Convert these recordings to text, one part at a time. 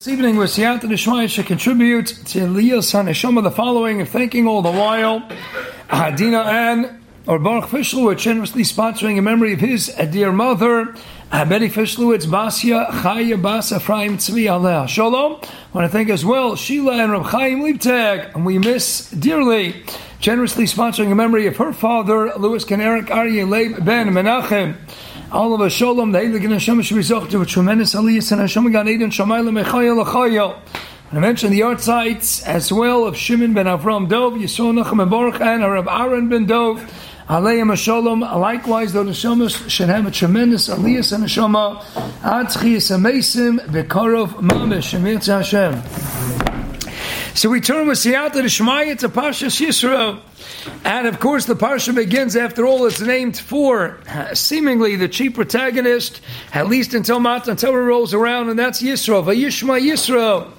This evening, we're Siyata Dishmaya should contribute to Elias HaNeshama the following, thanking all the while Hadina Ann or Baruch Fischlowitz generously sponsoring a memory of his dear mother, Betty Fischlowitz, Basia Chaya Bas Ephraim Tzvi Aleh Shalom. I want to thank as well Sheila and Rab Chaim Liebtag, and we miss dearly generously sponsoring a memory of her father, Louis Keneric Aryeh Leib Ben Menachem. All of us shalom, the Heilige Hashem should be zocht to a tremendous aliyah and Hashem Gan Eden Shamayla Mechayel Achayel. I mentioned the art sites as well of Shimon ben Avram Dov, Yisrael Nachum ben Baruch, and Rav Aaron ben Dov. Aleim Shalom. Likewise, the Neshamas should have a tremendous aliyah and Neshama. Chiyas Amesim Bekarov Mamish Shemir Hashem. So we turn with Siyata Shmaya to Parshas Yisro. And of course, the Parsha begins, after all, it's named for uh, seemingly the chief protagonist, at least until Matan Torah rolls around, and that's Yisro, Vayishma Yisro.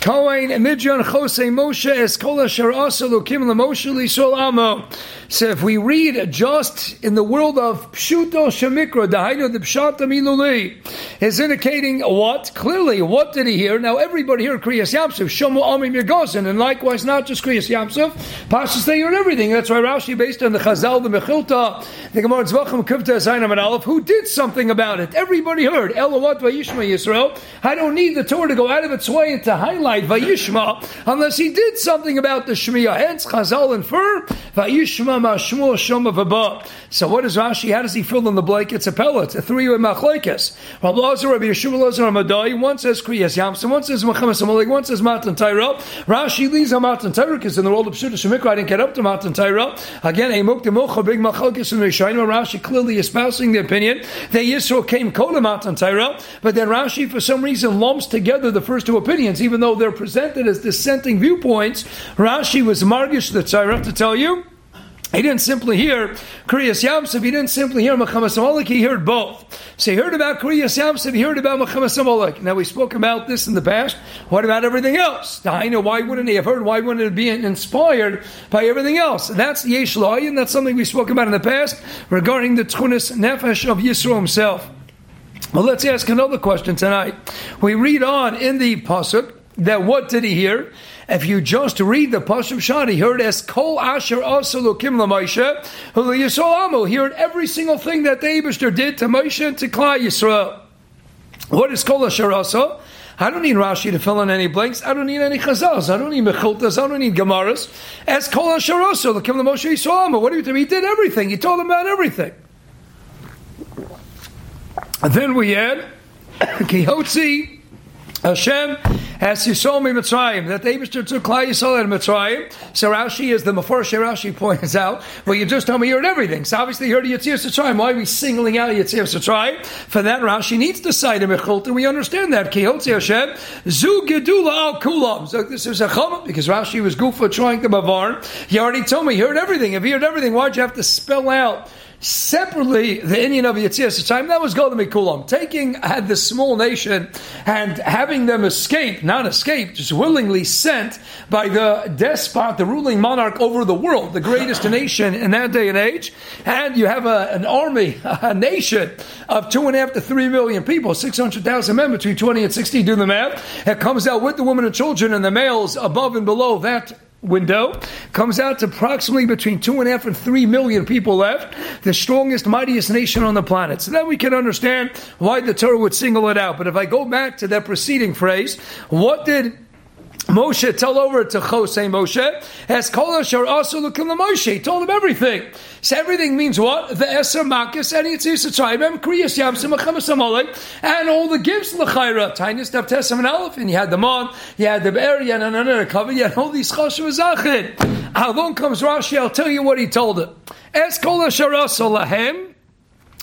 Kohen Midjan Chose Moshe Eskola Asher Asa Lukim LeMoshe Lisol Amo. So if we read just in the world of Pshuto Shemikra, Dahainu the Pshata Miluli, is indicating what? Clearly, what did he hear? Now everybody here Kriyas Yamsuf, Shomu Ami Mirgosin, and likewise not just Kriyas Yamsuf, Pashas they heard everything. That's why Rashi, based on the Chazal, the Mechilta, the Gemara Zvachim Kivta Zainam and Aleph, who did something about it. Everybody heard. Elawat Vayishma Yisrael. I don't need the Torah to go out of its way to highlight Vayishma unless he did something about the Shmiya. Hence, Chazal infer Vayishma. So what does Rashi? How does he fill in the blank? It's a pellet, a three-way machlekes. Rabbi Lazar, Rabbi Yeshua Lazar, Ramadai. One says Kriyas Yamsim, one says Mechamas Amalek, one says Matan Taira. Rashi leaves on Matan Taira because in the world of Pshuta Shemikra, I didn't get up to Matan Taira. Again, a Mukta Mocha, big machlekes in Rishayim. Rashi clearly espousing the opinion that Yisro came Kola Matan Taira, but then Rashi, for some reason, lumps together the first two opinions, even though they're presented as dissenting viewpoints. Rashi was margish the tzarech to tell you. He didn't simply hear Kriyas Yamsuf, he didn't simply hear Mechamas he heard both. So he heard about Kriyas Yamsuf, he heard about Mechamas. Now we spoke about this in the past. What about everything else? I know why wouldn't he have heard? Why wouldn't it be inspired by everything else? That's Yesh and that's something we spoke about in the past regarding the Tchunis Nefesh of Yisro himself. Well, let's ask another question tonight. We read on in the Pasuk, that what did he hear? If you just read the Pashup Shad, he heard as Kol Asher Asalukim LaMoshe, Yisrael He heard every single thing that the Abishter did to Moshe and to Klal Yisrael. What is Kol Asher Asa? I don't need Rashi to fill in any blanks. I don't need any chazals. I don't need mechiltas. I don't need gemaras. As Kol Asher Asa, Lukim LaMoshe Yisrael What do you think? He did everything. He told them about everything. And then we add Kihotzi Hashem as you saw me Mitzrayim, that the Abishter took Klal Yisrael and Mitzrayim. So Rashi, as the Mefarshei Rashi points out, well, you just told me you heard everything. So obviously you heard Yitzir Mitzrayim. Why are we singling out Yitzir Mitzrayim? For that, Rashi needs to cite a Mechult, and we understand that. Kihotzi Hashem, Zu Gedula Al Kulam. So this is a Chama, because Rashi was goofa trying to Bavar. He already told me he heard everything. If he heard everything, why'd you have to spell out Separately, the Indian of Yetzias time that was Golden Mikulam. Taking had this small nation and having them escape, not escape, just willingly sent by the despot, the ruling monarch over the world, the greatest nation in that day and age. And you have a, an army, a nation of two and a half to three million people, 600,000 men between 20 and 60, do the math. It comes out with the women and children and the males above and below that window comes out to approximately between two and a half and three million people left, the strongest, mightiest nation on the planet. So then we can understand why the Torah would single it out. But if I go back to that preceding phrase, what did Moshe tell over to Chosei Moshe as Kol Asher also looking the Moshe. He told him everything. So everything means what? The Eser Makis and Yitzis Tzayim Kriyas Yamsim Achamas and all the gifts L'chayra. Tiny Stav Tesam and Aleph and you had the Mon, you had the Be'er, you had another cover, you had all these Choshev Zachin. How long comes Rashi? I'll tell you what he told him. Es Kol Asher also Lahem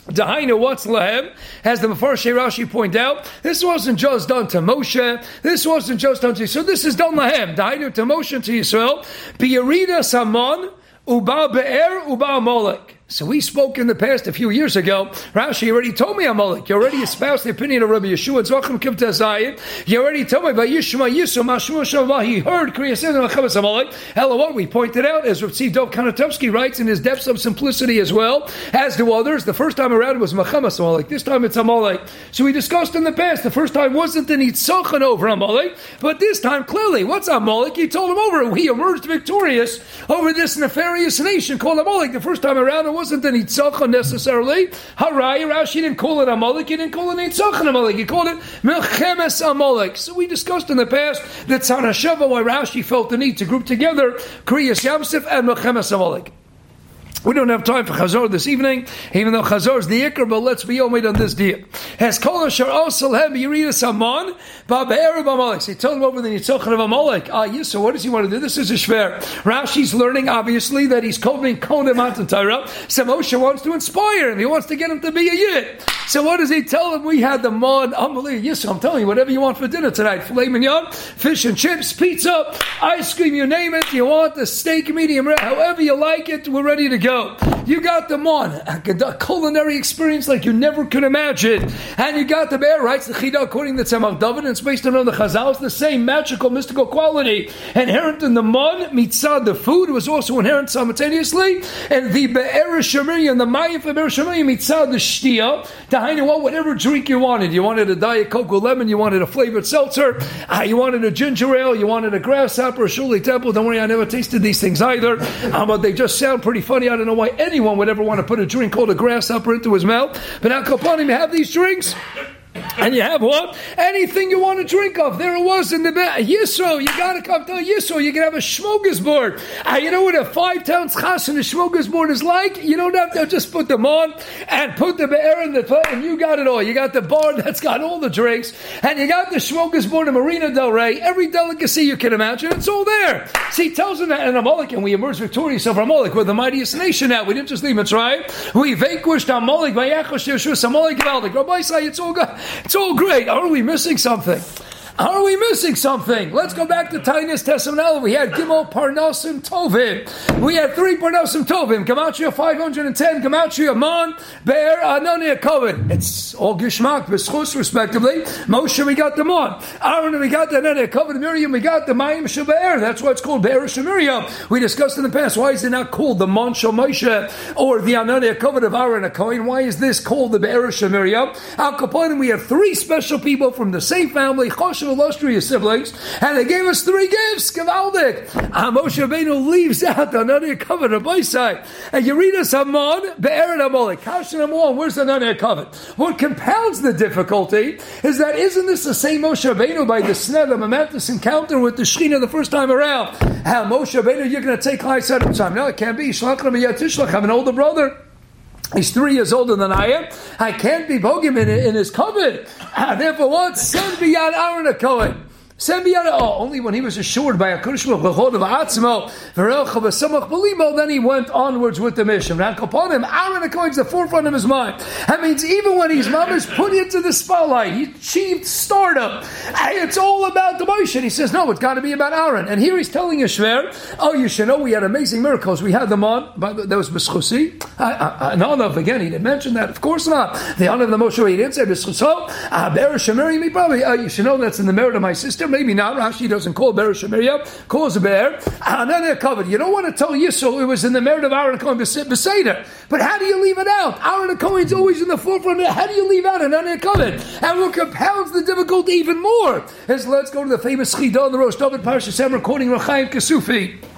Dahaina, what's lehem? As the Mefarshei Rashi point out, this wasn't just done to Moshe. This wasn't just done to so. This is done lehem. Dahaina to Moshe to Yisrael. Biyarida Samon uba be'er uba molek. So we spoke in the past a few years ago. Rashi already told me Amalek. You already espoused the opinion of Rabbi Yeshua. Tzvachim Kivta Zayin. You already told me about Yishma Yisum Mashmu Shavah. He heard Kriya Sin Chavis Amalek. Hello, what we pointed out, as Rav Dov Kanatovsky writes in his depths of simplicity as well, as do others. The first time around was Machamas Amalek. This time it's Amalek. So we discussed in the past. The first time wasn't the Nitzochan over Amalek, but this time clearly, what's Amalek? He told him over. We emerged victorious over this nefarious nation called Amalek. The first time around it wasn't the Nitzacha necessarily. Harai, Rashi didn't call it Amalek, he didn't call it Nitzacha Amalek, he called it Milchemes Amalek. So we discussed in the past that Tzana why Rashi felt the need to group together Kriyas Yamsif and Milchemes Amalek. We don't have time for Chazor this evening, even though Chazor is the Iker, but let's be omid on this deal. Has kol asher osel hem yiridus amon, ba'be'erev amalek. So he told him over the Yitzchak of Amalek. Ah, yes, so what does he want to do? This is a shver. Rashi's learning, obviously, that he's covering Kohen Mountain Torah. So Moshe wants to inspire him. He wants to get him to be a yid. So what does he tell him? We had the mon, unbelievable. Yes, I'm telling you, whatever you want for dinner tonight. Filet mignon, fish and chips, pizza, ice cream, you name it. You want the steak medium rare, however you like it, we're ready to go go. You got them on a culinary experience like you never could imagine, and you got the bear writes the Chida according to the Tzemach David, and it's based on the Chazal. It's the same magical, mystical quality inherent in the mon mitzad. The food was also inherent simultaneously, and the be'er and the mayim for be'er mitzad the shtia. To what whatever drink you wanted, you wanted a diet coke with lemon, you wanted a flavored seltzer, uh, you wanted a ginger ale, you wanted a grasshopper, a shuli temple. Don't worry, I never tasted these things either, uh, but they just sound pretty funny. Don't know why anyone would ever want to put a drink called a grasshopper into his mouth. But Al Kapanim have these drinks. And you have what? Anything you want to drink of. There it was in the bed. Yisro, you got to come to Yisro. You can have a smorgasbord. Uh, you know what a five pounds chas and a smorgasbord is like? You don't have to just put them on and put the bear in the plate, and you got it all. You got the bar that's got all the drinks, and you got the smorgasbord in Marina Del Rey. Every delicacy you can imagine, it's all there. See, he tells them that in Amalek, and we emerged victorious over Amalek. We're the mightiest nation now. We didn't just leave Mitzrayim. We vanquished Amalek by Yachosh Yeshua, Amalek Galdik. Rabbi it's all good. It's all great. Are we missing something? Are we missing something? Let's go back to Tainis Tessamnel. We had Gimel Parnasim Tovim. We had three Parnasim Tovim. Gematria 510, Gematria Mon, Be'er, Anania Kohen. It's all Gishmak, Beschus, respectively. Moshe, we got the Mon. Aaron, we got the Anania Kohen. Miriam, we got the Mayim Shabe'er. That's why it's called Be'er Shemiriam. We discussed in the past, why is it not called the Mon Moshe or the Anania Kohen of Aaron Kohen? Why is this called the Be'er Shemiriam? Al Kaponim, we have three special people from the same family, illustrious siblings, and they gave us three gifts. Gavaldik. Moshe Rabbeinu leaves out another covenant of side. And you read us Amon, Be'er and Amalek. Kashan Amon, where's the another covenant? What compounds the difficulty is that isn't this the same Moshe Rabbeinu by the sneh, the momentous encounter with the Shechina the first time around? How Moshe Rabbeinu, you're going to take high set of time. No, it can't be. Shlach I have an older brother. He's three years older than I am. I can't be bogim in, in his covenant. Therefore, what? Send beyond Aaron a Cohen. Oh, only when he was assured by a Kurshma then he went onwards with the mission. And upon him, Aaron is the forefront of his mind. That means even when he's mamish put into the spotlight, he achieved stardom. It's all about the Moshe. He says, no, it's got to be about Aaron. And here he's telling Yeshver, oh, you should know we had amazing miracles. We had them on, but that was Beschusi. No, no, again, he didn't mention that. Of course not. The honor of the Moshe, he didn't say Beschuso. Shemiri, probably, uh, you should know that's in the merit of my sister maybe not. Rashi doesn't call Beresh Miriam, calls a bear. And then they're covered. You don't want to tell Yisrael it was in the merit of Aaron Cohen Beseder. But how do you leave it out? Aaron Cohen's always in the forefront. How do you leave out an Cohen? And what compounds the difficulty even more is let's go to the famous Chidah on the Rosh David Parsha Sem, quoting Rachaim Kasufi.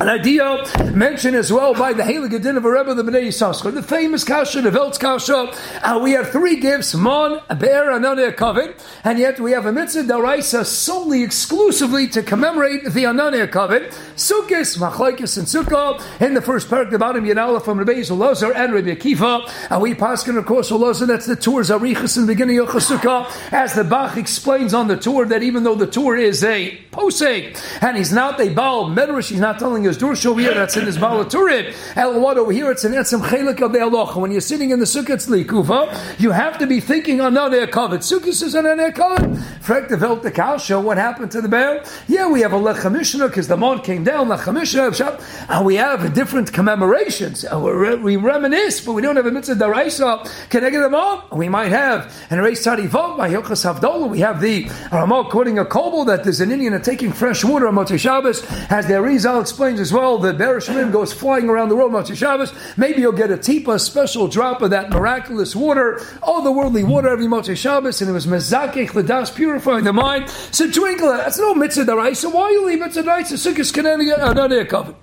An idea mentioned as well by the Heilige Dinover Rebbe, the Bnei Yissaschar. The famous Kasha, the Veltz Kasha. Uh, we have three gifts, Mon, a bear, and a covet. And yet we have a mitzvah daraisa solely, exclusively to commemorate the Ananeh covet. Sukkis, Machlaikis, and Sukkah. In the first part, the bottom Yanala from Rebbe Zulazar and Rebbe Akiva. And we paskin, of course, Zulazar, that's the tour Zarichas in the beginning of Sukkah. As the Bach explains on the tour, that even though the tour is a posek, and he's not a Baal Medrash, he's not telling There's Dursh over here that's in his Balaturim. El what over here? It's an Etzem Chelik of the Aloch. When you're sitting in the Sukkot Likufa, you have to be thinking on Nanei Kavod. Sukkot is an Nanei Kavod. Frek developed the Kalsha. What happened to the bear? Yeah, we have a Lechem Mishnah because the Mon came down, Lechem Mishnah, and we have different commemorations. We reminisce, but we don't have a Mitzvah Daraisa. Can I get them all? We might have an Reis Tarivot by Hilchas Havdolah. We have the Ramah quoting a Kobol that there's an Indian taking fresh water on Motzei Shabbos. As the Arizal explains as well, the Bereshimim goes flying around the world Motzei Shabbos. Maybe you'll get a tipa, special drop of that miraculous water, all the worldly water every Motzei Shabbos, and it was Mezakech, the das, purifying the mind. So that. That's no mitzvah daraisa. Why you leave mitzvah daraisa? Sukkot Canaan, uh, another cover.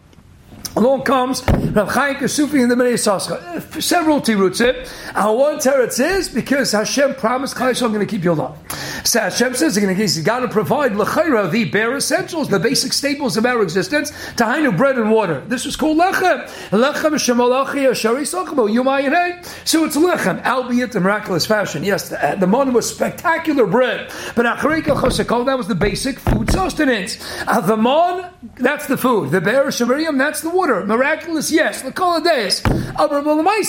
Along comes Rav Chaim Kasufi in the Menei Sascha. Several tirutzim. Our one teretz is because Hashem promised Klai I'm going to keep you alive. So Hashem says he's going to got to provide lechayra the bare essentials, the basic staples of our existence. Tahainu bread and water. This was called lechem. Lechem shemalachi ashari sochmo yumayinei. So it's lechem, albeit in miraculous fashion. Yes, the, uh, the mon was spectacular bread, but acharika chosekol that was the basic food sustenance. Uh, the mon, that's the food. The bear shemariam, that's the water Miraculous, yes. Lakol days.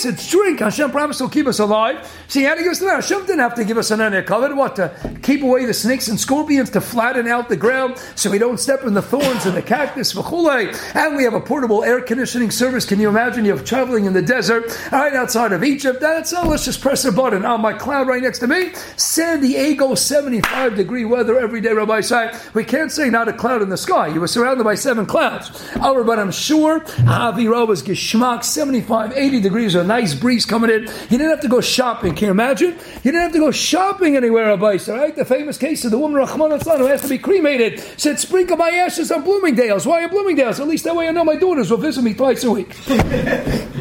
It's drink. Hashem promised to keep us alive. See, how to give us that? Hashem didn't have to give us an area covered. What? To keep away the snakes and scorpions, to flatten out the ground so we don't step in the thorns and the cactus. And we have a portable air conditioning service. Can you imagine? You're traveling in the desert right outside of Egypt. That's all. let's just press a button. On my cloud right next to me, San Diego, 75 degree weather every day, Rabbi Say. We can't say not a cloud in the sky. You were surrounded by seven clouds. Oh, but I'm sure Avira was geschmack, 75, 80 degrees, a nice breeze coming in. You didn't have to go shopping. Can you imagine? You didn't have to go shopping anywhere, Abayis, right? The famous case of the woman, Rahman who has to be cremated, said, sprinkle my ashes on Bloomingdale's. Why are Bloomingdale's? At least that way I know my daughters will visit me twice a week.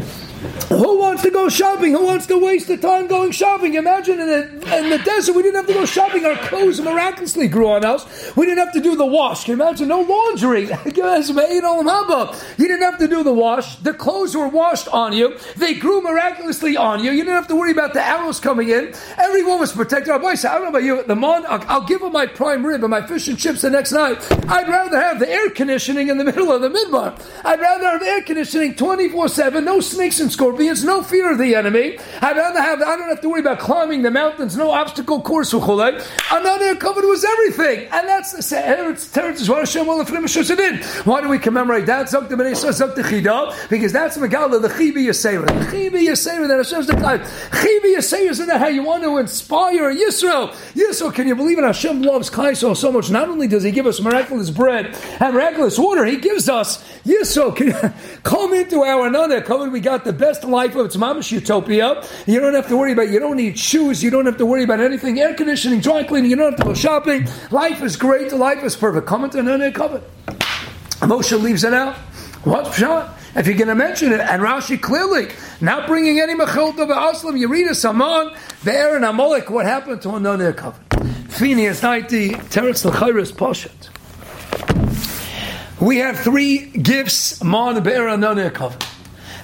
Who wants to go shopping? Who wants to waste the time going shopping? Imagine in the, in the desert, we didn't have to go shopping. Our clothes miraculously grew on us. We didn't have to do the wash. Can you imagine? No laundry. you didn't have to do the wash. The clothes were washed on you. They grew miraculously on you. You didn't have to worry about the arrows coming in. Everyone was protected. Our boys, I don't know about you. The mon, I'll, give them my prime rib and my fish and chips the next night. I'd rather have the air conditioning in the middle of the midbar. I'd rather have air conditioning 24 7, no snakes and scorpions scorpions, no fear of the enemy. I'd rather have, I don't have to worry about climbing the mountains, no obstacle course. Another covered was everything. And that's the will did. Why do we commemorate that? Because that's Megala, the Chibi Yisera. Chibi Yisera that Hashem's declared. Chibi Yisera is that how you want to inspire Yisrael. Yisrael, can you believe it? Hashem loves Kaisel so much. Not only does He give us miraculous bread and miraculous water, He gives us Yisrael. Come into our. Come in, we got the best life of its mamish utopia. You don't have to worry about. You don't need shoes. You don't have to worry about anything. Air conditioning, dry cleaning. You don't have to go shopping. Life is great. Life is perfect. Comment and then cover. Moshe leaves it out. What shot? If you're going to mention it, and Rashi clearly not bringing any mechilta aslam, you read a saman, there and Amalek, what happened to Anonir cover? Phineas 90, Teretz L'chayris Poshet. We have three gifts, Mon Be'er Anonir cover.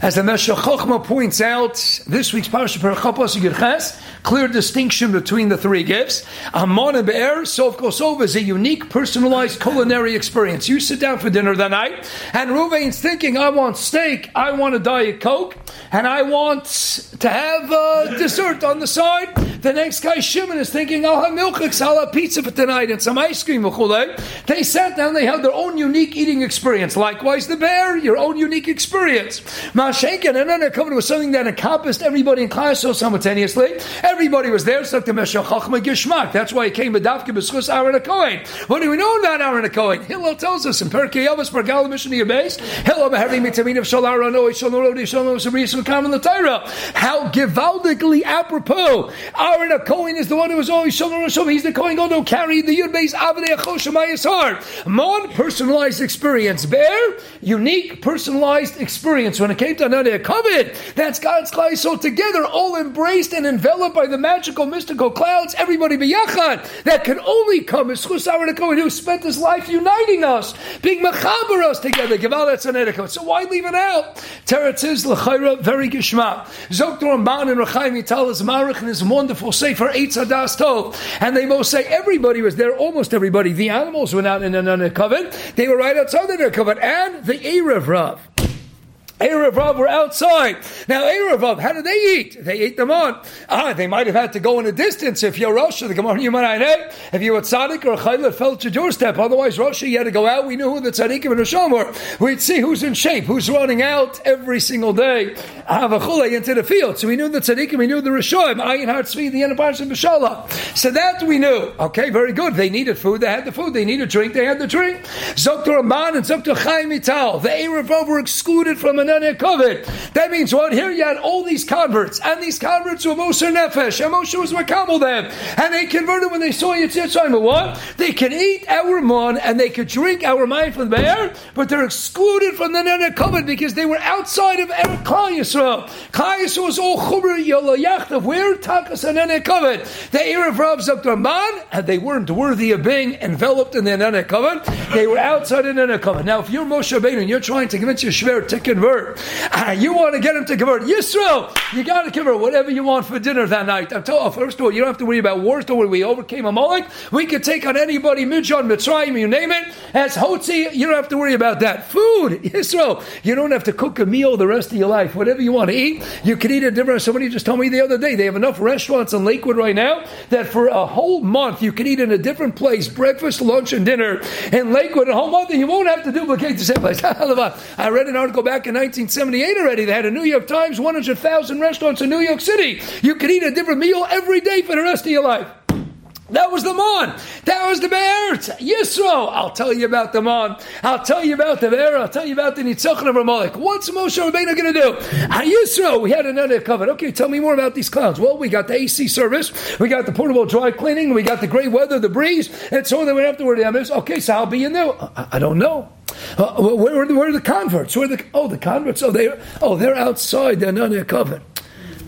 As the Meshech Chochma points out, this week's Parashat Perachapos Yirches, clear distinction between the three gifts. Amon and Be'er, Sof Kosov, is a unique, personalized culinary experience. You sit down for dinner that night, and Ruvain's thinking, I want steak, I want a Diet Coke, and I want to have a dessert on the side. The next guy, Shimon, is thinking, I'll have milchiks, I'll have pizza for tonight, and some ice cream. They sat down, they had their own unique eating experience. Likewise, the bear, your own unique experience. Shaken, and then they're coming with something that encompassed everybody in class so simultaneously. Everybody was there, so the Chachma Gishmak. That's why he came with Dafka B'schus Aaron Cohen. What do we know about Aaron Cohen? Hillel tells us in Perkei Avos Pergal Mishnah base. Hillel Beheri Mitamin of Shal Aaron Oy Shal Norodi Shal Nom Sabris Mekam the Torah. How givaldically apropos. Aaron Cohen is the one who was always Shal Norodi He's the Cohen God who carried the Yud base Avnei Achoshamayis heart. Mon personalized experience. Bear unique personalized experience when it came to another. That's God's Klai so together, all embraced and enveloped by the magical, mystical clouds. Everybody be biyachad. That can only come as Chusar Kohen who spent his life uniting us, being mechaber us together. So why leave it out? Teretz is l'chayra very gishma. Zok Ramban and Rechaim Vital is marich in his wonderful for eight Sadas Tov. And they both say everybody was there, almost everybody. The animals were not in an covenant. They were right outside the covenant. And the Erev Rav. Erev Rav were outside. Now, Erev Rav, how did they eat? They ate them on. Ah, they might have had to go in a distance. If you're Rosh, the Gemara you might Yumanayne, if you were tzaddik or Chayla fell to your doorstep. Otherwise, Rosh, you had to go out. We knew who the tzaddikim and Rosham were. We'd see who's in shape, who's running out every single day. Havachule into the field. So we knew the tzaddikim, we knew the Rishoim, Ayin Har Tzvi, the end of B'Shala. So that we knew. Okay, very good. They needed food. They had the food. They needed drink. They had the drink. Zoktor Aman and Zoktor Chaim Vital. The Erev Rav were excluded from an. That means what? Here you had all these converts, and these converts were Moshe Nefesh, and Moshe was Makabal them, and they converted when they saw Yitzhak But what? They can eat our mon and they could drink our wine from the but they're excluded from the Nene Kavod because they were outside of Eretz Klal Yisrael. Klal Yisrael was all Chubr Yolayach of where Takas and Nene Kavod. The Erev Rav Zakdarman, and they weren't worthy of being enveloped in the Nene Kavod. They were outside of Nene Kavod. Now, if you're Moshe Rabbeinu and you're trying to convince your Shver to convert, uh, you want to get him to convert. Yisrael, you got to convert whatever you want for dinner that night. I'm telling you, first of all, you don't have to worry about wars. Don't we overcame a Amalek. We could take on anybody, Midjan, Mitzrayim, you name it. As Hotzi, you don't have to worry about that. Food, Yisrael, you don't have to cook a meal the rest of your life. Whatever you want to eat, you can eat a different. Somebody just told me the other day they have enough restaurants in Lakewood right now that for a whole month you can eat in a different place, breakfast, lunch, and dinner in Lakewood. A whole month, you won't have to duplicate the same place. I read an article back in 1970. 1978 already. They had a New York Times, 100,000 restaurants in New York City. You could eat a different meal every day for the rest of your life. That was the Mon. That was the Be'eretz. Yisro. I'll tell you about the Mon. I'll tell you about the Be'er. I'll tell you about the Nitzachon of Ramalek. What's Moshe Rabbeinu going to do? Ah, Yisro. We had another covered. Okay, tell me more about these clouds. Well, we got the AC service. We got the portable dry cleaning. We got the great weather, the breeze. And so on. they would have to worry about this. Okay, so I'll be in there. I, I don't know. Uh, where, where, where, are the converts? Where the, oh, the converts. Oh, they oh, they're outside. They're not in a covenant.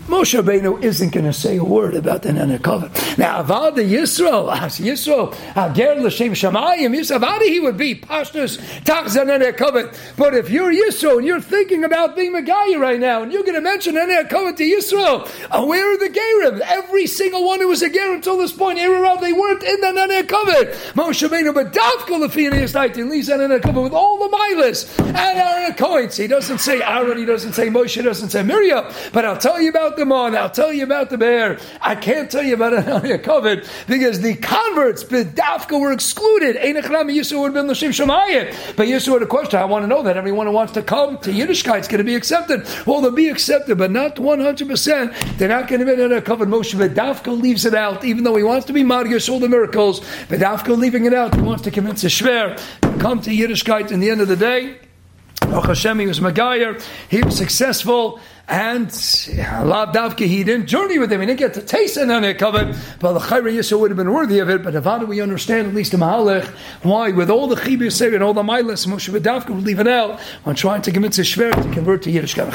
Moshe Rabbeinu isn't going to say a word about the Nene Covenant. Now, Avada Yisro, as Yisro, Ager L'Shem Shamayim, Yisavada he would be, Pashtus, Tachza Nene Covenant. But if you're Yisro and you're thinking about being Megaya right now, and you're going to mention Nene Covenant to Yisro, uh, where are the Gerim? Every single one who was a Ger until this point, Erurav, they weren't in the Nene Covenant. Moshe Rabbeinu, but Davka Lefianias night, and leaves Nene Covenant with all the Milas and Aaron coins. He doesn't say Aaron, he doesn't say Moshe, he doesn't say Miriam, but I'll tell you about them on. I'll tell you about the bear. I can't tell you about Anania covered because the converts, B'dafka, were excluded. Einachnam Yisrael would have been Lashim Shemayim. But Yisrael had a question. I want to know that everyone who wants to come to Yiddishkeit is going to be accepted. Well, they'll be accepted, but not 100%. They're not going to be in a covered Moshe. B'dafka leaves it out, even though he wants to be Margish, all the miracles. B'dafka leaving it out. He wants to convince a Shver to come to Yiddishkeit in the end of the day. Baruch Hashem, he was Magayer. He was successful. And Lav Davka, he didn't journey with him. He didn't get to taste it on it covered. But the Chayra Yisrael would have been worthy of it. But do we understand, at least the Mahalech, why with all the Chibir and all the Milas, Moshe Davka would leave it out on trying to convince a Shver to convert to Yiddishkeit.